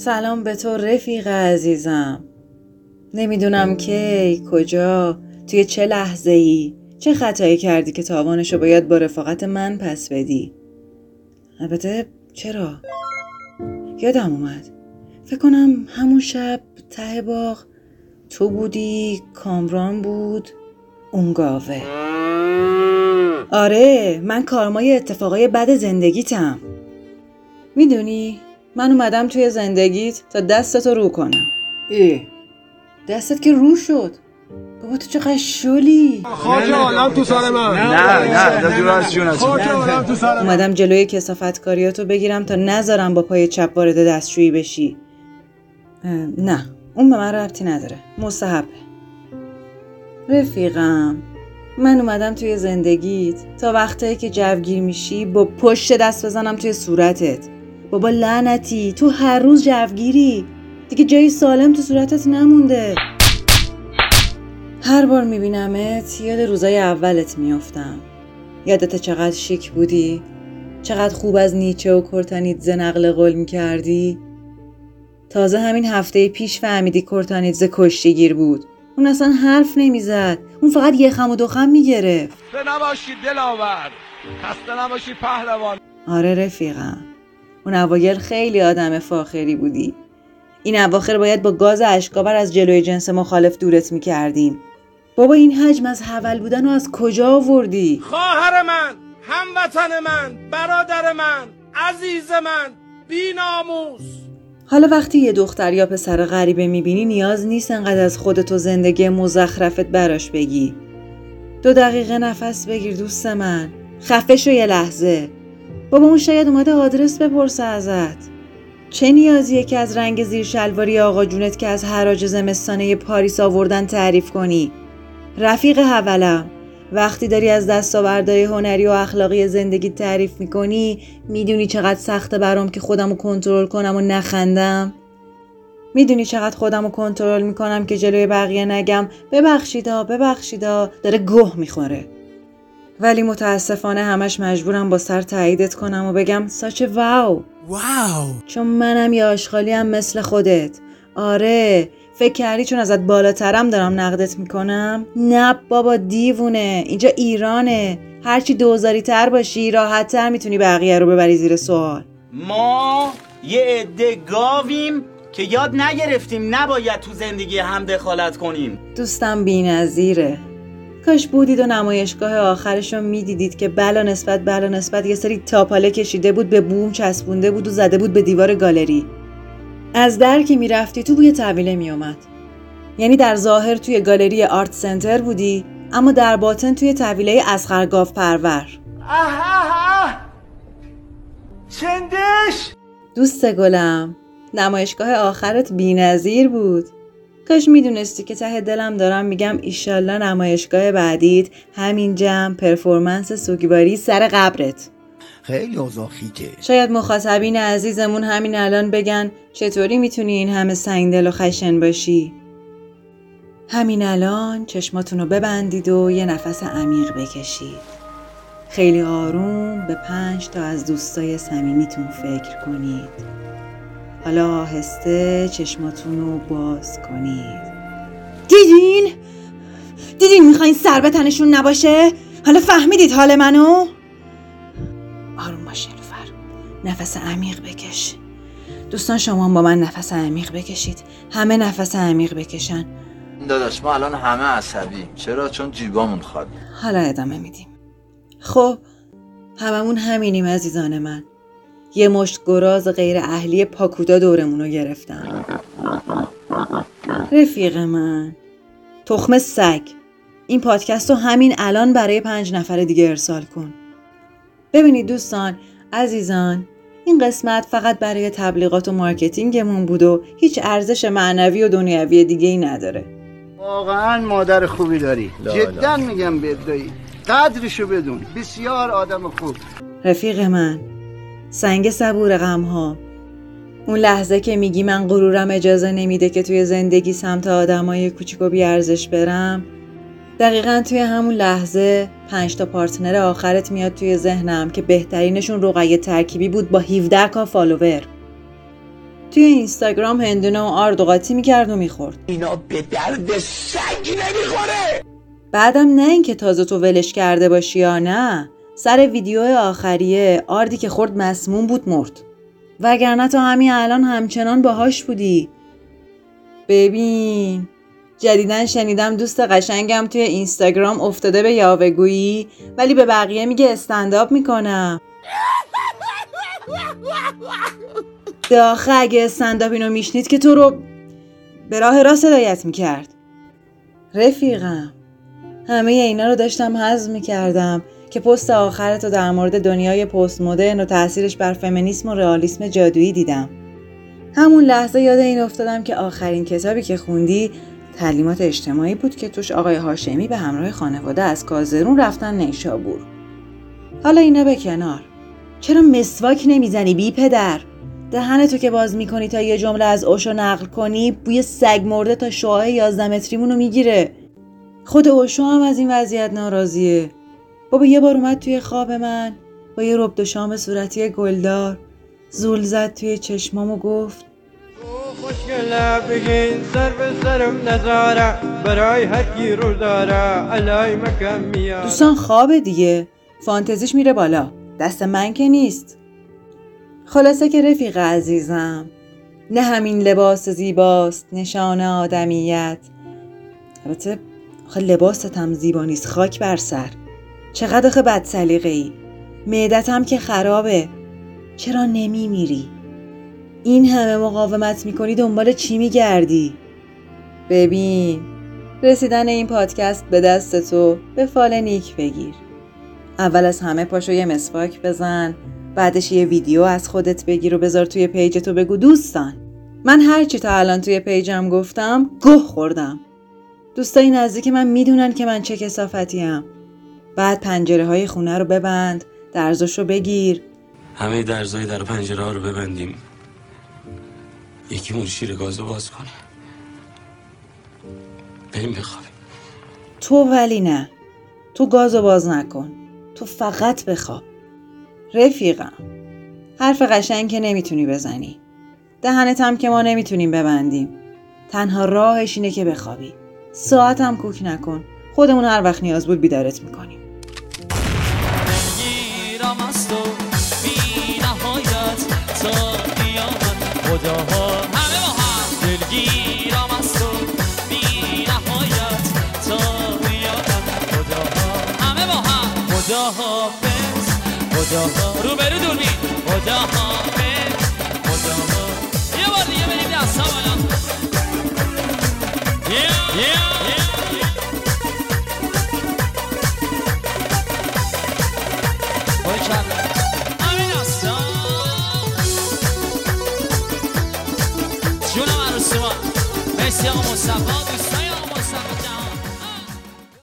سلام به تو رفیق عزیزم. نمی‌دونم کی کجا توی چه لحظه ای چه خطایی کردی که تاوانشو باید با رفاقت من پس بدی؟ البته چرا؟ یادم اومد. فکر کنم همون شب ته باغ تو بودی کامران بود اون گاوه. آره من کارمای اتفاقای بد زندگیتم. می‌دونی من اومدم توی زندگیت تا دستتو رو کنم. ای دستت که رو شد. بابا تو چقدر شلی خاک عالم تو سر من. نه نه تو سر من. اومدم جلوی کسافت کاریاتو بگیرم تا نذارم با پای چپ وارد دستشویی بشی. نه اون به من ربطی نداره. مستحبه. رفیقم من اومدم توی زندگیت تا وقتایی که جوگیر میشی با پشت دست بزنم توی صورتت. بابا لعنتی تو هر روز جوگیری. دیگه جایی سالم تو صورتت نمونده. هر بار میبینمت یاد روزای اولت میافتم. یادت چقدر شیک بودی؟ چقدر خوب از نیچه و کورتانیتزه نقل قول می‌کردی؟ تازه همین هفته پیش فهمیدی کورتانیتزه کشتیگیر بود. اون اصلا حرف نمی‌زد. اون فقط یه خم و دو خم می‌گرفت. خسته نباشی دلاور. خسته نباشی پهلوان. آره رفیقم. اون اوایل خیلی آدم فاخری بودی. این اواخر باید با گاز اشکاور از جلوی جنس مخالف دورت می‌کردیم. بابا این حجم از حول بودن رو از کجا آوردی؟ خواهر من هموطن من برادر من عزیز من بی ناموس حالا وقتی یه دختر یا پسر غریبه می‌بینی نیاز نیست انقدر از خودت و زندگی مزخرفت براش بگی. دو دقیقه نفس بگیر دوست من. خفه شو یه لحظه. بابا اون شاید اومده آدرس بپرسه ازت. چه نیازیه که از رنگ زیر شلواری آقا جونت که از حراج زمستانه پاریس آوردن تعریف کنی؟ رفیق حولم. وقتی داری از دستاوردهای هنری و اخلاقی زندگی تعریف می‌کنی می‌دونی چقدر سخته برام که خودم رو کنترل کنم و نخندم؟ می‌دونی چقدر خودم رو کنترل می‌کنم که جلوی بقیه نگم؟ ببخشیدا ببخشیدا داره گوه می‌خوره. ولی متاسفانه همش مجبورم با سر تاییدت کنم و بگم ساچ واو. واو. چون منم یه آشغالیم مثل خودت. آره فکر کردی چون ازت بالاترم دارم نقدت می‌کنم؟ نه بابا دیوونه. اینجا ایرانه. هرچی دوزاری تر باشی راحت تر می‌تونی بقیه رو ببری زیر سوال. ما یه عده گاویم که یاد نگرفتیم نباید تو زندگی هم دخالت کنیم. دوستم بی کاش بودید و نمایشگاه آخرش رو می‌دیدید که بلا نسبت بلا نسبت یه سری تاپاله کشیده بود به بوم چسبونده بود و زده بود به دیوار گالری. از در که می‌رفتی تو بوی طویله میومد یعنی در ظاهر توی گالری آرت سنتر بودی اما در باطن توی طویله اسخر گاف پرور. چندش؟ دوست گلم نمایشگاه آخرت بینظیر بود. کاش می‌دونستی که ته دلم دارم میگم ایشالله نمایشگاه بعدیت همین جمع پرفورمنس سوگواری سر قبرت. خیلی اوضاع شاید مخاطبین عزیزمون همین الان بگن چطوری می‌تونی این همه سنگدل و خشن باشی؟ همین الان چشماتون رو ببندید و یه نفس عمیق بکشید. خیلی آروم به پنج تا از دوستای صمیمیتون فکر کنید. حالا آهسته چشماتون رو باز کنید. دیدین؟ دیدین می‌خواین سر به تنشون نباشه؟ حالا فهمیدید حال منو؟ آروم باش نیلوفر نفس عمیق بکش. دوستان شما هم با من نفس عمیق بکشید. همه نفس عمیق بکشن. داداش ما الان همه عصبیم چرا؟ چون جیبامون خالی. حالا ادامه میدیم. خب هممون همینیم عزیزان من. یه مشت گراز غیر اهلی پاکودا دورمون رو گرفتن. رفیق من. تخم سگ. این پادکست رو همین الان برای پنج نفر دیگه ارسال کن. ببینید دوستان عزیزان این قسمت فقط برای تبلیغات و marketing مون بود و هیچ ارزش معنوی و دنیوی دیگه ای نداره. واقعا مادر خوبی داری. جدا میگم دایی. قدرشو بدون. بسیار آدم خوب. رفیق من. سنگ صبور غم ها اون لحظه که میگی من غرورم اجازه نمیده که توی زندگی سمت آدمای کوچیک و بیارزش برم دقیقا توی همون لحظه پنج تا partner آخرت میاد توی ذهنم که بهترینشون رقیه ترکیبی بود با 17 K follower. توی اینستاگرام هندونه و آرد و قاطی می‌کرد و می‌خورد. اینا به درد سگ نمی‌خوره! بعدم نه اینکه تازه تو ولش کرده باشی یا نه سر ویدیو آخریه. آردی که خورد مسموم بود مرد. وگرنه تا همین الان همچنان باهاش بودی. ببین جدیدن شنیدم دوست قشنگم توی اینستاگرام افتاده به یاوهگویی ولی به بقیه میگه استنداپ می‌کنم. داخه اگه استنداپ اینو میشنید که تو رو به راه راست هدایت می‌کرد. رفیقم. همه اینا رو داشتم حذف می‌کردم. که پست آخرتو در مورد دنیای پست مدرن و تاثیرش بر فمینیسم و رئالیسم جادویی دیدم. همون لحظه یاد این افتادم که آخرین کتابی که خوندی تعلیمات اجتماعی بود که توش آقای هاشمی به همراه خانواده از کازرون رفتن نیشابور. حالا اینا به کنار. چرا مسواک نمی‌زنی بی پدر؟ دهن تو که باز می‌کنی تا یه جمله از اوشو نقل کنی بوی سگ مرده تا شعاع یازده متریمونو می‌گیره. خود اوشو هم از این وضعیت ناراضیه. بابا یه بار اومد توی خواب من با یه رب شام صورتی گلدار. زول زد توی چشمام و گفت خوشگله بگین سر به سرم نزاره. برای هر کی رو داره علای مکم میاد دوستان خوابه دیگه فانتزیش میره بالا. دست من که نیست. خلاصه که رفیق عزیزم نه همین لباس زیباست نشان آدمیت. البته لباست هم زیبا نیست خاک بر سر. چقدر آخه بد سلیقه ای معدتم که خرابه. چرا نمی میری؟ این همه مقاومت می‌کنی دنبال چی میگردی؟ ببین رسیدن این پادکست به دست تو به فال نیک بگیر. اول از همه پاشو یه مسواک بزن بعدش یه ویدیو از خودت بگیر و بذار توی page تو بگو دوستان. من هرچی تا الان توی page م گفتم گه خوردم. دوستای نزدیک من می‌دونن که من چه کثافتیم. بعد پنجره های خونه رو ببند درزش رو بگیر. همه درزای در پنجره ها رو ببندیم. یکی اون شیر گازو باز کنه. بریم بخوابیم. تو ولی نه. تو گازو باز نکن. تو فقط بخواب. رفیقم. حرف قشنگ که نمی‌تونی بزنی. دهنت هم که ما نمی‌تونیم ببندیم. تنها راهش اینه که بخوابی. ساعت هم کوک نکن. خودمون هر وقت نیاز بود بیدارت می‌کنیم. همه با هم دلگیرم از تو بی نهایت تا قیامت خداها همه با هم خداها بس خداها رو برو دوربین. خداها بس خداها یه بار دیگه بریم دستا بالا Yeah, yeah, yeah. همین